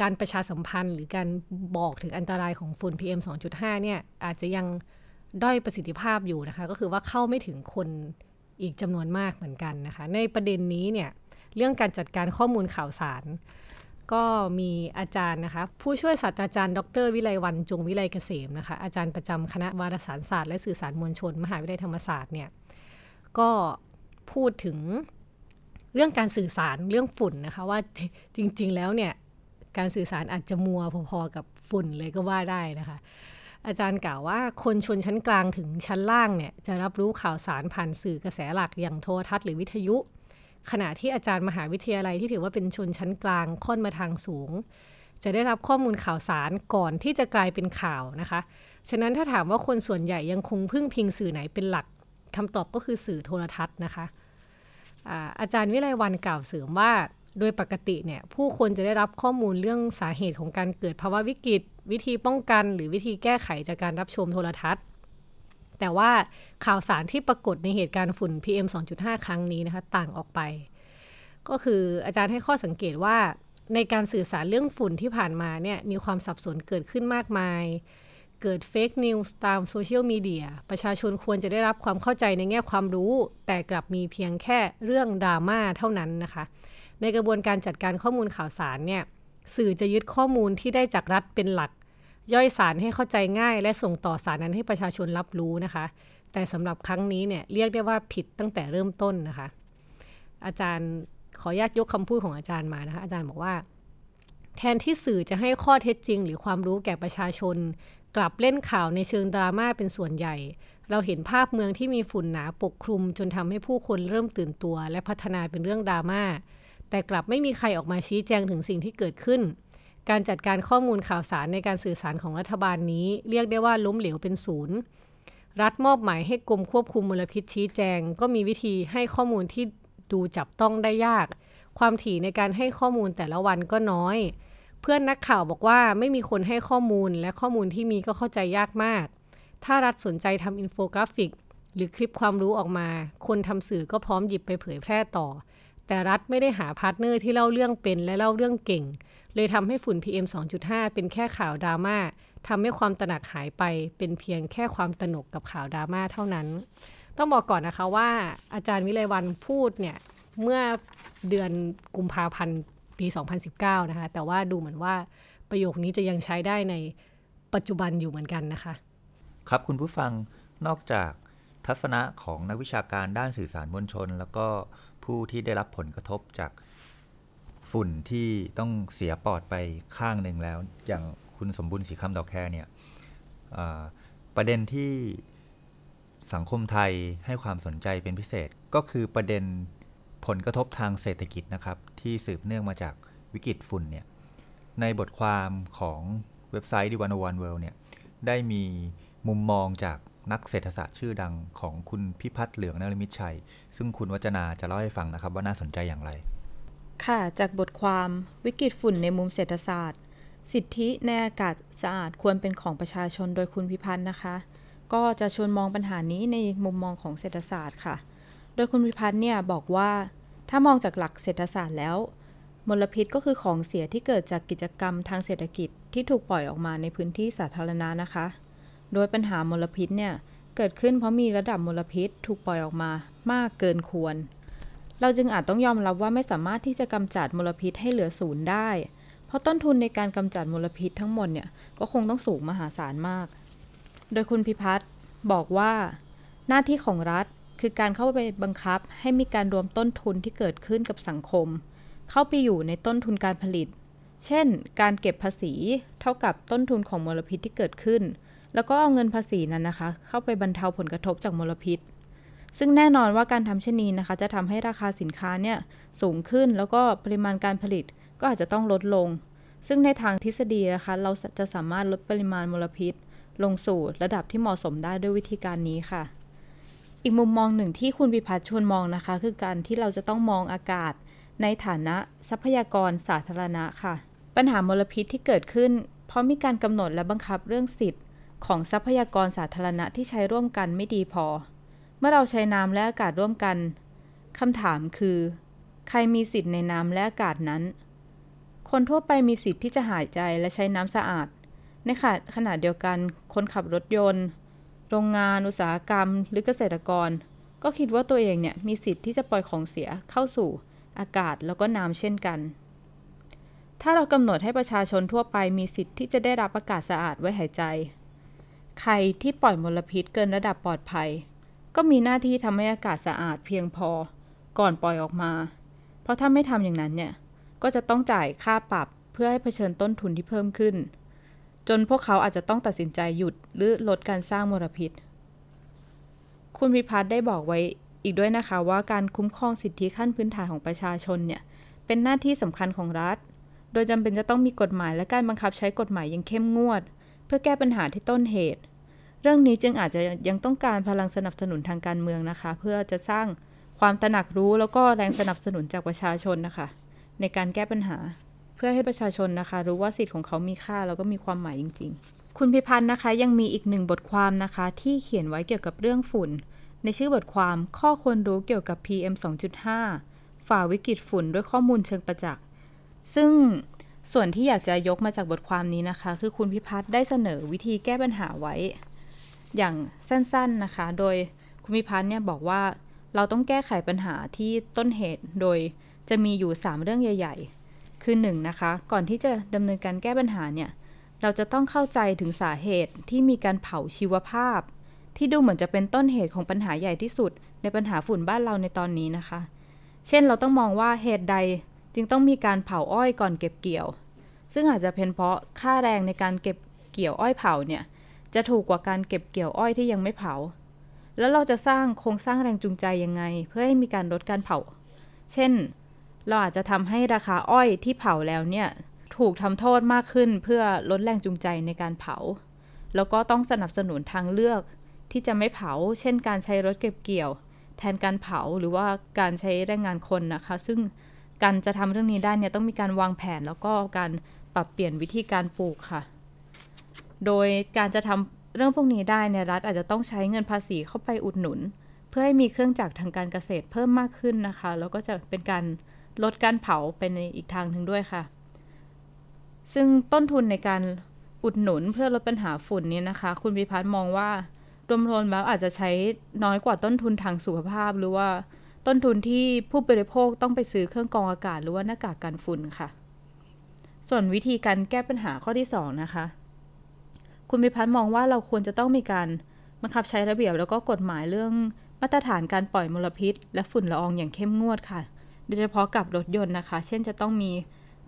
การประชาสัมพันธ์หรือการบอกถึงอันตรายของฝุ่น PM 2.5 เนี่ยอาจจะยัง ด้อยประสิทธิภาพอยู่นะคะ ก็คือว่าเข้าไม่ถึงคนอีกจำนวนมากเหมือนกันนะคะ ในประเด็นนี้เนี่ยเรื่องการจัดการข้อมูลข่าวสาร ก็มีอาจารย์นะคะ ผู้ช่วยศาสตราจารย์ ดร วิไลวันจงวิไลเกษมนะคะ อาจารย์ประจำคณะวารสารศาสตร์และสื่อสารมวลชน มหาวิทยาลัยธรรมศาสตร์เนี่ยก็พูดถึงเรื่องการสื่อสารเรื่องฝุ่นนะคะว่าจริง ๆ แล้วเนี่ยการสื่อสารอาจจะมัวพอๆกับฝุ่นเลยก็ว่าได้นะคะ อาจารย์กล่าวว่าคนชนชั้นกลางถึงชั้นล่างเนี่ยจะรับรู้ข่าวสารผ่านสื่อกระแสหลักอย่างโทรทัศน์หรือวิทยุ ขณะที่อาจารย์มหาวิทยาลัยที่ถือว่าเป็นชนชั้นกลางค่อนมาทางสูง จะได้รับข้อมูลข่าวสารก่อนที่จะกลายเป็นข่าวนะคะ ฉะนั้นถ้าถามว่าคนส่วนใหญ่ยังคงพึ่งพิงสื่อไหนเป็นหลักคำตอบก็คือสื่อโทรทัศน์นะคะอาอาจารย์วิไลวันกล่าวเสริมว่า โดยปกติเนี่ยผู้คนจะได้รับข้อมูลเรื่องสาเหตุของการเกิดภาวะวิกฤต วิธีป้องกันหรือวิธีแก้ไขจากการรับชมโทรทัศน์ แต่ว่าข่าวสารที่ปรากฏในเหตุการณ์ฝุ่น PM 2.5 ครั้งนี้นะคะต่างออกไป ก็คืออาจารย์ให้ข้อสังเกตว่าในการสื่อสารเรื่องฝุ่นที่ผ่านมาเนี่ยมีความสับสนเกิดขึ้นมากมาย เกิด fake news ตาม social media ประชาชนควรจะได้รับความเข้าใจในแง่ความรู้ แต่กลับมีเพียงแค่เรื่องดราม่าเท่านั้นนะคะ ในกระบวนการจัดการข้อมูลข่าวสารเนี่ยสื่อจะยึดข้อมูลที่ได้จากรัฐเป็นหลัก ย่อยสารให้เข้าใจง่าย และส่งต่อสารนั้นให้ประชาชนรับรู้นะคะ แต่สำหรับครั้งนี้เนี่ยเรียกได้ว่าผิดตั้งแต่เริ่มต้นนะคะ อาจารย์ขออนุญาตยกคำพูดของอาจารย์มานะคะ อาจารย์บอกว่า แทนที่สื่อจะให้ข้อเท็จจริง หรือความรู้แก่ประชาชน กลับเล่นข่าวในเชิงดราม่าเป็นส่วนใหญ่ เราเห็นภาพเมืองที่มีฝุ่นหนาปกคลุม จนทำให้ผู้คนเริ่มตื่นตัว และพัฒนาเป็นเรื่องดราม่า แต่กลับไม่มีใครออกมาชี้แจงถึงสิ่งที่เกิดขึ้น การจัดการข้อมูลข่าวสารในการสื่อสารของรัฐบาลนี้ เรียกได้ว่าล้มเหลวเป็นศูนย์ รัฐมอบหมายให้กรมควบคุมมลพิษชี้แจง ก็มีวิธีให้ข้อมูลที่ดูจับต้องได้ยาก ความถี่ในการให้ข้อมูลแต่ละวันก็น้อย เพื่อนนักข่าวบอกว่าไม่มีคนให้ข้อมูลและข้อมูลที่มีก็เข้าใจยากมาก ถ้ารัฐสนใจทำอินโฟกราฟิก หรือคลิปความรู้ออกมา คนทำสื่อก็พร้อมหยิบไปเผยแพร่ต่อ แต่รัฐไม่ได้หา partner ที่เล่าเรื่องเป็นและเล่าเรื่องเก่ง เลยทำให้ฝุ่น PM 2.5 เป็นแค่ข่าวดราม่าทำให้ความตระหนักหายไป เป็นเพียงแค่ความตระหนกกับข่าวดราม่าเท่านั้น ต้องบอกก่อนนะคะว่าอาจารย์วิไลวันพูดเนี่ยเมื่อเดือนกุมภาพันธ์ปี 2019 นะคะ แต่ว่าดูเหมือนว่าประโยคนี้จะยังใช้ได้ในปัจจุบันอยู่เหมือนกันนะคะ ครับคุณผู้ฟังนอกจากทัศนะของนักวิชาการด้านสื่อสารมวลชน แล้วก็ ผู้ที่ได้รับผลกระทบจากฝุ่นที่ต้องเสียปอดไปข้างหนึ่งแล้ว อย่างคุณสมบุญสีคำดอกแคเนี่ยประเด็นที่สังคมไทยให้ความสนใจเป็นพิเศษก็คือประเด็นผลกระทบทางเศรษฐกิจนะครับ ที่สืบเนื่องมาจากวิกฤตฝุ่นเนี่ยในบทความของเว็บไซต์ดิวันวันเวิลด์เนี่ยได้มีมุมมองจาก นักเศรษฐศาสตร์ชื่อดังของคุณพิพัฒน์เหลืองนรมิตชัย ซึ่งคุณวัจนาจะเล่าให้ฟังนะครับว่าน่าสนใจอย่างไร ค่ะ จากบทความวิกฤตฝุ่นในมุมเศรษฐศาสตร์ สิทธิในอากาศสะอาดควรเป็นของประชาชนโดยคุณพิพัฒน์นะคะ ก็จะชวนมองปัญหานี้ในมุมมองของเศรษฐศาสตร์ค่ะ โดยคุณพิพัฒน์เนี่ยบอกว่า ถ้ามองจากหลักเศรษฐศาสตร์แล้วมลพิษก็คือของเสียที่เกิดจากกิจกรรมทางเศรษฐกิจที่ถูกปล่อยออกมาในพื้นที่สาธารณะนะคะ โดยปัญหามลพิษเนี่ยเกิดขึ้นเพราะมีระดับมลพิษถูกปล่อยออกมามากเกินควร เราจึงอาจต้องยอมรับว่าไม่สามารถที่จะกำจัดมลพิษให้เหลือศูนย์ได้ เพราะต้นทุนในการกำจัดมลพิษทั้งหมดเนี่ยก็คงต้องสูงมหาศาลมาก โดยคุณพิพัฒน์บอกว่า หน้าที่ของรัฐคือการเข้าไปบังคับให้มีการรวมต้นทุนที่เกิดขึ้นกับสังคม เข้าไปอยู่ในต้นทุนการผลิต เช่น การเก็บภาษี เท่ากับต้นทุนของมลพิษที่เกิดขึ้น แล้วก็เอาเงินภาษีนั้นนะคะ เข้าไปบรรเทาผลกระทบจากมลพิษ ซึ่งแน่นอนว่าการทำเช่นนี้นะคะ จะทำให้ราคาสินค้าเนี่ยสูงขึ้นแล้วก็ปริมาณการผลิตก็อาจจะต้องลดลง ซึ่งในทางทฤษฎีนะคะ เราจะสามารถลดปริมาณมลพิษ ลงสู่ระดับที่เหมาะสมได้ด้วยวิธีการนี้ค่ะ อีกมุมมองหนึ่งที่คุณพิพัฒน์ชวนมองนะคะ คือการที่เราจะต้องมองอากาศ ในฐานะทรัพยากรสาธารณะค่ะ ปัญหามลพิษที่เกิดขึ้น เพราะมีการกำหนดและบังคับเรื่องสิทธิ ของทรัพยากรสาธารณะที่ใช้ร่วมกันไม่ดีพอ เมื่อเราใช้น้ำและอากาศร่วมกันคำถามคือ ใครมีสิทธิ์ในน้ำและอากาศนั้น คนทั่วไปมีสิทธิ์ที่จะหายใจและใช้น้ำสะอาด ในขณะเดียวกัน คนขับรถยนต์ โรงงาน อุตสาหกรรม หรือเกษตรกร ก็คิดว่าตัวเองเนี่ยมีสิทธิ์ที่จะปล่อยของเสียเข้าสู่อากาศแล้วก็น้ำเช่นกัน ถ้าเรากำหนดให้ประชาชนทั่วไปมีสิทธิ์ที่จะได้รับอากาศสะอาดไว้หายใจ ใครที่ปล่อยมลพิษเกินระดับปลอดภัย ก็มีหน้าที่ทำให้อากาศสะอาดเพียงพอก่อนปล่อยออกมา เพราะถ้าไม่ทำอย่างนั้นเนี่ย ก็จะต้องจ่ายค่าปรับเพื่อให้เผชิญต้นทุนที่เพิ่มขึ้น จนพวกเขาอาจจะต้องตัดสินใจหยุดหรือลดการสร้างมลพิษ คุณพิพัฒน์ได้บอกไว้อีกด้วยนะคะว่าการคุ้มครองสิทธิขั้นพื้นฐานของประชาชนเนี่ยเป็นหน้าที่สำคัญของรัฐ โดยจำเป็นจะต้องมีกฎหมายและการบังคับใช้กฎหมายอย่างเข้มงวดเเพื่อแก้ปัญหาที่ต้นเหตุ เรื่องนี้จึงอาจจะยังต้องการพลังสนับสนุนทางการเมืองนะคะ เพื่อจะสร้างความตระหนักรู้แล้วก็แรงสนับสนุนจากประชาชนนะคะ ในการแก้ปัญหา เพื่อให้ประชาชนนะคะ รู้ว่าสิทธิ์ของเขามีค่าแล้วก็มีความหมายจริง ๆ คุณพิพัฒน์นะคะ ยังมีอีกหนึ่งบทความนะคะ ที่เขียนไว้เกี่ยวกับเรื่องฝุ่น ในชื่อบทความข้อควรรู้เกี่ยวกับ PM 2.5 ฝ่าวิกฤตฝุ่นด้วยข้อมูลเชิงประจักษ์ซึ่ง ส่วนที่อยากจะยกมาจากบทความนี้นะคะ คือคุณพิพัฒน์ได้เสนอวิธีแก้ปัญหาไว้ อย่างสั้นๆนะคะ โดยคุณพิพัฒน์เนี่ยบอกว่าเราต้องแก้ไขปัญหาที่ต้นเหตุโดยจะมีอยู่ 3 เรื่องใหญ่ ๆ คือ1นนะคะ ก่อนที่จะดำเนินการแก้ปัญหาเนี่ย เราจะต้องเข้าใจถึงสาเหตุที่มีการเผาชีวภาพ ที่ดูเหมือนจะเป็นต้นเหตุของปัญหาใหญ่ที่สุด ในปัญหาฝุ่นบ้านเราในตอนนี้นะคะ เช่นเราต้องมองว่าเหตุใด จึงต้องมีการเผาอ้อยก่อนเก็บเกี่ยว ซึ่งอาจจะเป็นเพราะค่าแรงในการเก็บเกี่ยวอ้อยเผาเนี่ยจะถูกกว่าการเก็บเกี่ยวอ้อยที่ยังไม่เผา แล้วเราจะสร้างโครงสร้างแรงจูงใจยังไง เพื่อให้มีการลดการเผา เช่น เราอาจจะทำให้ราคาอ้อยที่เผาแล้วเนี่ยถูกทำโทษมากขึ้นเพื่อลดแรงจูงใจในการเผา แล้วก็ต้องสนับสนุนทางเลือกที่จะไม่เผา เช่น การใช้รถเก็บเกี่ยว แทนการเผาหรือว่าการใช้แรงงานคนนะคะ ซึ่ง การจะทำเรื่องนี้ได้เนี่ยต้องมีการวางแผนแล้วก็การปรับเปลี่ยนวิธีการปลูกค่ะ โดยการจะทำเรื่องพวกนี้ได้เนี่ยรัฐอาจจะต้องใช้เงินภาษีเข้าไปอุดหนุน เพื่อให้มีเครื่องจักรทางการเกษตรเพิ่มมากขึ้นนะคะ แล้วก็จะเป็นการลดการเผาไปในอีกทางหนึ่งด้วยค่ะ ซึ่งต้นทุนในการอุดหนุนเพื่อลดปัญหาฝุ่นนี้นะคะ คุณพิพัฒน์มองว่ารวมๆแล้วอาจจะใช้น้อยกว่าต้นทุนทางสุขภาพหรือว่า ต้นทุนที่ผู้บริโภคต้องไปซื้อเครื่องกรองอากาศหรือว่าหน้ากากกันฝุ่นค่ะ ส่วนวิธีการแก้ปัญหาข้อที่ 2 นะคะ คุณพิพัฒน์มองว่าเราควรจะต้องมีการบังคับใช้ระเบียบแล้วก็กฎหมายเรื่องมาตรฐานการปล่อยมลพิษ และฝุ่นละอองอย่างเข้มงวดค่ะ โดยเฉพาะกับรถยนต์นะคะ เช่นจะต้องมี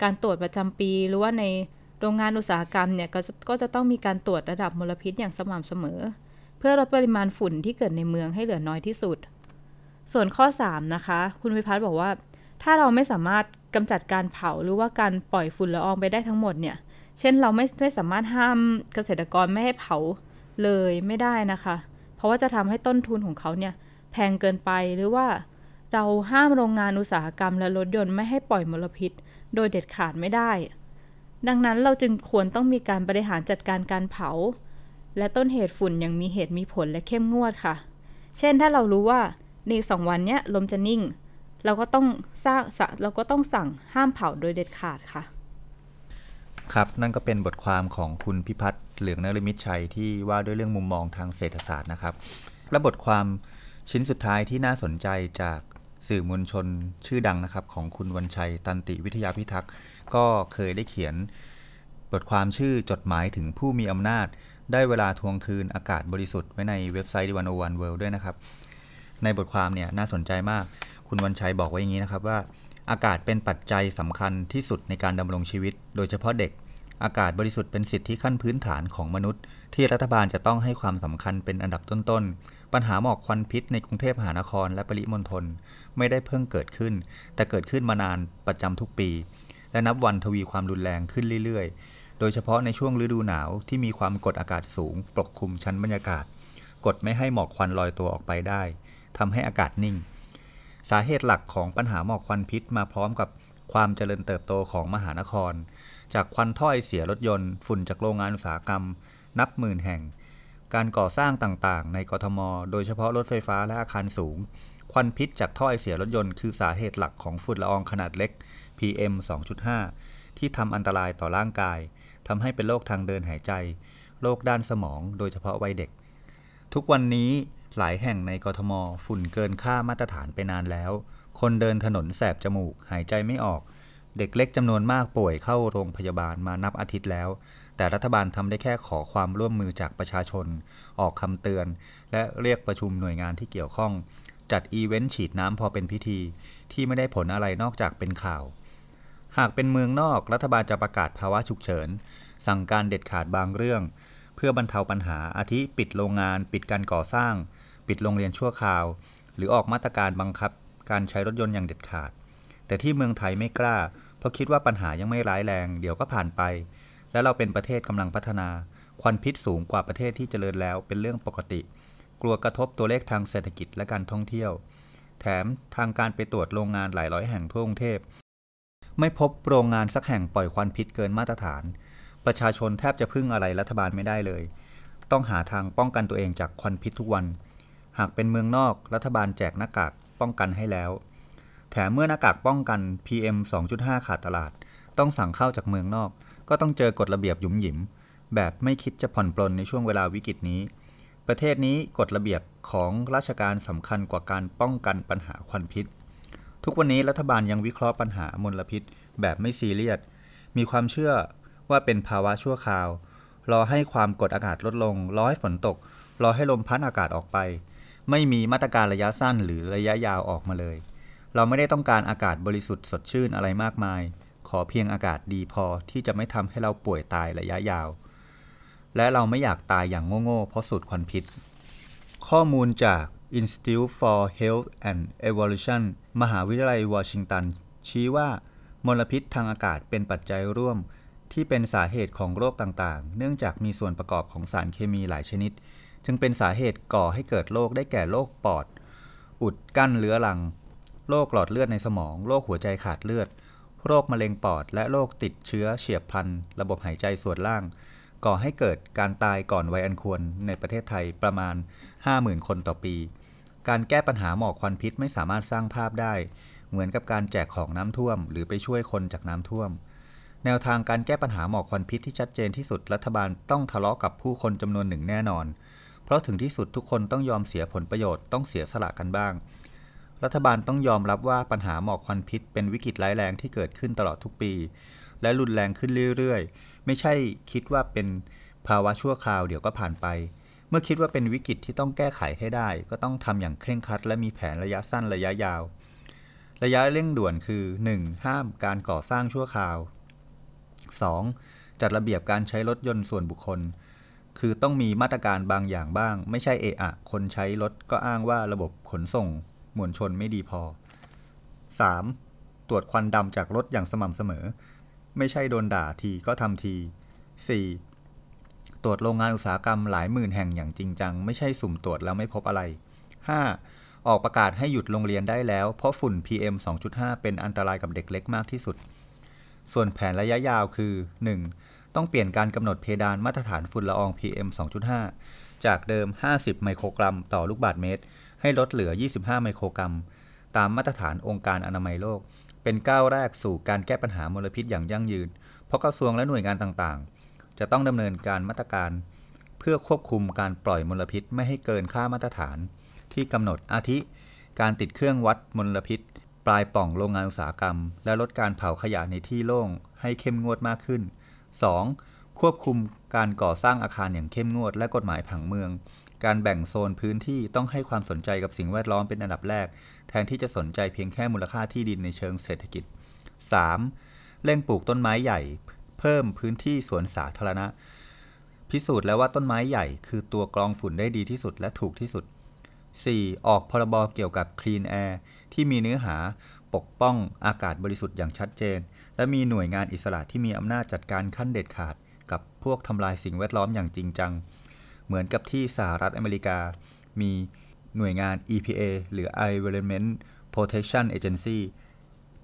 การตรวจประจำปี หรือว่าในโรงงานอุตสาหกรรมเนี่ยกก็จะต้องมีการตรวจระดับมลพิษอย่างสม่ำเสมอ เพื่อลดปริมาณฝุ่นที่เกิดในเมืองให้เหลือน้อยที่สุด ส่วนข้อ 3 นะคะ คุณวิพัฒน์บอกว่า ถ้าเราไม่สามารถกำจัดการเผาหรือว่าการปล่อยฝุ่นละอองไปได้ทั้งหมดเนี่ย เช่นเราไม่ไม่สามารถห้ามเกษตรกรไม่ให้เผาเลยไม่ได้นะคะ เพราะว่าจะทำให้ต้นทุนของเขาเนี่ยแพงเกินไปหรือว่าเราห้ามโรงงานอุตสาหกรรมและรถยนต์ไม่ให้ปล่อยมลพิษ โดยเด็ดขาดไม่ได้ ดังนั้นเราจึงควรต้องมีการบริหารจัดการการเผา และต้นเหตุฝุ่นอย่างมีเหตุมีผลและเข้มงวดค่ะ เช่นถ้าเรารู้ว่า ในสองวันเนี้ยลมจะนิ่ง เราก็ต้องสร้างเราก็ต้องสั่งห้ามเผาโดยเด็ดขาดค่ะ ครับนั่นก็เป็นบทความของคุณพิพัฒน์เหลืองนฤมิตชัยที่ว่าด้วยเรื่องมุมมองทางเศรษฐศาสตร์นะครับ และบทความชิ้นสุดท้ายที่น่าสนใจจากสื่อมวลชนชื่อดังนะครับ ของคุณวันชัยตันติวิทยาพิทักษ์ก็เคยได้เขียน บทความชื่อจดหมายถึงผู้มีอำนาจ ได้เวลาทวงคืนอากาศบริสุทธิ์ไว้ในเว็บไซต์วันโอวันเวิลด์ด้วยนะครับ ในบทความเนี่ยน่าสนใจมาก คุณวันชัยบอกไว้อย่างนี้นะครับว่า อากาศเป็นปัจจัยสำคัญที่สุดในการดำรงชีวิต โดยเฉพาะเด็ก อากาศบริสุทธิ์เป็นสิทธิขั้นพื้นฐานของมนุษย์ ที่รัฐบาลจะต้องให้ความสำคัญเป็นอันดับต้นๆ ปัญหาหมอกควันพิษในกรุงเทพมหานครและปริมณฑลไม่ได้เพิ่งเกิดขึ้น แต่เกิดขึ้นมานานประจำทุกปี และนับวันทวีความรุนแรงขึ้นเรื่อยๆ โดยเฉพาะในช่วงฤดูหนาวที่มีความกดอากาศสูง ปกคลุมชั้นบรรยากาศ กดไม่ให้หมอกควันลอยตัวออกไปได้ ทำให้อากาศนิ่ง สาเหตุหลักของปัญหาหมอกควันพิษมาพร้อมกับความเจริญเติบโตของมหานคร จากควันถ้อยเสียรถยนต์ ฝุ่นจากโรงงานอุตสาหกรรม นับหมื่นแห่ง การก่อสร้างต่างๆ ในกทม โดยเฉพาะรถไฟฟ้าและอาคารสูง ควันพิษจากถ้อยเสียรถยนต์คือสาเหตุหลักของฝุ่นละอองขนาดเล็ก PM 2.5 ที่ทำอันตรายต่อร่างกายทำให้เป็นโรคทางเดินหายใจ โรคด้านสมอง โดยเฉพาะวัยเด็ก ทุกวันนี้ หลายแห่งในกทม ฝุ่นเกินค่ามาตรฐานไปนานแล้ว คนเดินถนนแสบจมูก หายใจไม่ออก เด็กเล็กจำนวนมากป่วยเข้าโรงพยาบาลมานับอาทิตย์แล้ว แต่รัฐบาลทำได้แค่ขอความร่วมมือจากประชาชน ออกคำเตือน และเรียกประชุมหน่วยงานที่เกี่ยวข้อง จัดอีเวนต์ฉีดน้ำพอเป็นพิธี ที่ไม่ได้ผลอะไรนอกจากเป็นข่าว หากเป็นเมืองนอกรัฐบาลจะประกาศภาวะฉุกเฉิน สั่งการเด็ดขาดบางเรื่อง เพื่อบรรเทาปัญหาอาทิปิดโรงงาน ปิดการก่อสร้าง ปิดโรงเรียนชั่วคราว หรือออกมาตรการบังคับ การใช้รถยนต์อย่างเด็ดขาด แต่ที่เมืองไทยไม่กล้า เพราะคิดว่าปัญหายังไม่ร้ายแรง เดี๋ยวก็ผ่านไป และเราเป็นประเทศกำลังพัฒนา ควันพิษสูงกว่าประเทศที่เจริญแล้วเป็นเรื่องปกติ กลัวกระทบตัวเลขทางเศรษฐกิจและการท่องเที่ยว แถมทางการไปตรวจโรงงานหลายร้อยแห่งทั่วกรุงเทพไม่พบโรงงานสักแห่งปล่อยควันพิษเกินมาตรฐาน ประชาชนแทบจะพึ่งอะไรรัฐบาลไม่ได้เลย ต้องหาทางป้องกันตัวเองจากควันพิษทุกวัน หากเป็นเมืองนอกรัฐบาลแจกหน้ากากป้องกันให้แล้ว แถมเมื่อหน้ากากป้องกัน PM 2.5 ขาดตลาด ต้องสั่งเข้าจากเมืองนอก ก็ต้องเจอกฎระเบียบหยุมหยิม แบบไม่คิดจะผ่อนปลนในช่วงเวลาวิกฤตนี้ ประเทศนี้กฎระเบียบของราชการสำคัญกว่าการป้องกันปัญหาควันพิษ ทุกวันนี้รัฐบาลยังวิเคราะห์ปัญหามลพิษ แบบไม่ซีเรียส มีความเชื่อว่าเป็นภาวะชั่วคราว รอให้ความกดอากาศลดลง รอให้ฝนตก รอให้ลมพัดอากาศออกไป ไม่มีมาตรการระยะสั้นหรือระยะยาวออกมาเลย เราไม่ได้ต้องการอากาศบริสุทธิ์สดชื่นอะไรมากมาย ขอเพียงอากาศดีพอที่จะไม่ทำให้เราป่วยตายระยะยาว และเราไม่อยากตายอย่างโง่ๆเพราะสูดควันพิษ ข้อมูลจาก Institute for Health and Evolution มหาวิทยาลัยวอชิงตัน ชี้ว่ามลพิษทางอากาศเป็นปัจจัยร่วม ที่เป็นสาเหตุของโรคต่างๆ เนื่องจากมีส่วนประกอบของสารเคมีหลายชนิด จึงเป็นสาเหตุก่อให้เกิดโรคได้แก่โรคปอด อุดกั้นเรื้อรัง โรคหลอดเลือดในสมอง โรคหัวใจขาดเลือด โรคมะเร็งปอด และโรคติดเชื้อเฉียบพลัน ระบบหายใจส่วนล่าง ก่อให้เกิดการตายก่อนวัยอันควรในประเทศไทยประมาณ 50,000 คนต่อปี การแก้ปัญหาหมอกควันพิษไม่สามารถสร้างภาพได้ เหมือนกับการแจกของน้ำท่วม หรือไปช่วยคนจากน้ำท่วมแนวทางการแก้ปัญหาหมอกควันพิษที่ชัดเจนที่สุดรัฐบาลต้องทะเลาะกับผู้คนจำนวนหนึ่งแน่นอน เพราะถึงที่สุดทุกคนต้องยอมเสียผลประโยชน์ต้องเสียสละกันบ้าง รัฐบาลต้องยอมรับว่าปัญหาหมอกควันพิษ เป็นวิกฤตร้ายแรงที่เกิดขึ้นตลอดทุกปี และรุนแรงขึ้นเรื่อยๆ ไม่ใช่คิดว่าเป็นภาวะชั่วคราวเดี๋ยวก็ผ่านไป เมื่อคิดว่าเป็นวิกฤตที่ต้องแก้ไขให้ได้ ก็ต้องทำอย่างเคร่งครัด และมีแผนระยะสั้นระยะยาว ระยะเร่งด่วนคือ 1. ห้ามการก่อสร้างชั่วคราว 2. จัดระเบียบการใช้รถยนต์ส่วนบุคคล คือต้องมีมาตรการบางอย่างบ้าง ไม่ใช่เอะอะคนใช้รถก็อ้างว่าระบบขนส่งมวลชนไม่ดีพอ 3. ตรวจควันดำจากรถอย่างสม่ำเสมอ ไม่ใช่โดนด่าทีก็ทำที 4. ตรวจโรงงานอุตสาหกรรมหลายหมื่นแห่งอย่างจริงจัง ไม่ใช่สุ่มตรวจแล้วไม่พบอะไร 5. ออกประกาศให้หยุดโรงเรียนได้แล้ว เพราะฝุ่น PM 2.5 เป็นอันตรายกับเด็กเล็กมากที่สุด ส่วนแผนระยะยาวคือ 1. ต้องเปลี่ยนการกำหนดเพดานมาตรฐานฝุ่นละออง PM 2.5 จากเดิม 50 ไมโครกรัมต่อลูกบาศก์เมตร ให้ลดเหลือ 25 ไมโครกรัม ตามมาตรฐานองค์การอนามัยโลก เป็นก้าวแรกสู่การแก้ปัญหามลพิษอย่างยั่งยืน เพราะกระทรวงและหน่วยงานต่างๆ จะต้องดำเนินการมาตรการ เพื่อควบคุมการปล่อยมลพิษไม่ให้เกินค่ามาตรฐาน ที่กำหนดอาทิ การติดเครื่องวัดมลพิษ ปลายป่องโรงงานอุตสาหกรรม และลดการเผาขยะในที่โล่งให้เข้มงวดมากขึ้น 2. ควบคุมการก่อสร้างอาคารอย่างเข้มงวด และกฎหมายผังเมือง การแบ่งโซนพื้นที่ต้องให้ความสนใจกับสิ่งแวดล้อมเป็นอันดับแรก แทนที่จะสนใจเพียงแค่มูลค่าที่ดินในเชิงเศรษฐกิจ 3. เร่งปลูกต้นไม้ใหญ่ เพิ่มพื้นที่สวนสาธารณะ พิสูจน์แล้วว่าต้นไม้ใหญ่ คือตัวกรองฝุ่นได้ดีที่สุดและถูกที่สุด 4. ออกพรบเกี่ยวกับ Clean Air ที่มีเนื้อหาปกป้องอากาศบริสุทธิ์อย่างชัดเจน และมีหน่วยงานอิสระที่มีอำนาจจัดการขั้นเด็ดขาด กับพวกทำลายสิ่งแวดล้อมอย่างจริงจัง เหมือนกับที่สหรัฐอเมริกา มีหน่วยงาน EPA หรือ Environment Protection Agency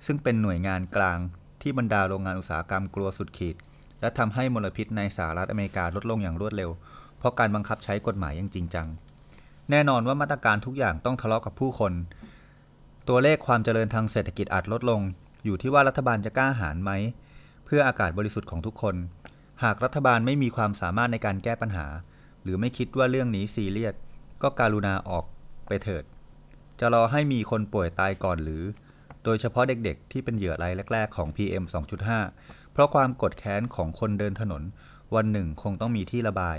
ซึ่งเป็นหน่วยงานกลางที่บรรดาโรงงานอุตสาหกรรมกลัวสุดขีด และทำให้มลพิษในสหรัฐอเมริกาลดลงอย่างรวดเร็ว เพราะการบังคับใช้กฎหมายอย่างจริงจัง แน่นอนว่ามาตรการทุกอย่างต้องทะเลาะกับผู้คน ตัวเลขความเจริญทางเศรษฐกิจอาจลดลง อยู่ที่ว่ารัฐบาลจะกล้าหาญไหม เพื่ออากาศบริสุทธิ์ของทุกคน หากรัฐบาลไม่มีความสามารถในการแก้ปัญหา หรือไม่คิดว่าเรื่องนี้ซีเรียสก็การุณาออกไปเถิด จะรอให้มีคนป่วยตายก่อนหรือ โดยเฉพาะเด็กๆ ที่เป็นเหยื่อรายแรก ๆ ของ PM 2.5 เพราะความกดแค้นของคนเดินถนน วันหนึ่งคงต้องมีที่ระบาย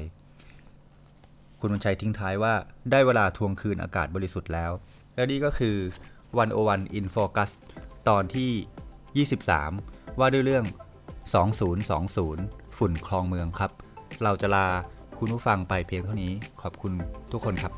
คุณวันชัยทิ้งท้ายว่า ได้เวลาทวงคืนอากาศบริสุทธิ์แล้ว และนี่ก็คือ 101 in focus ตอนที่ 23 ว่าด้วยเรื่อง 2020 ฝุ่นคลองเมืองครับ เราจะลาคุณผู้ฟังไปเพียงเท่านี้ขอบคุณทุกคนครับ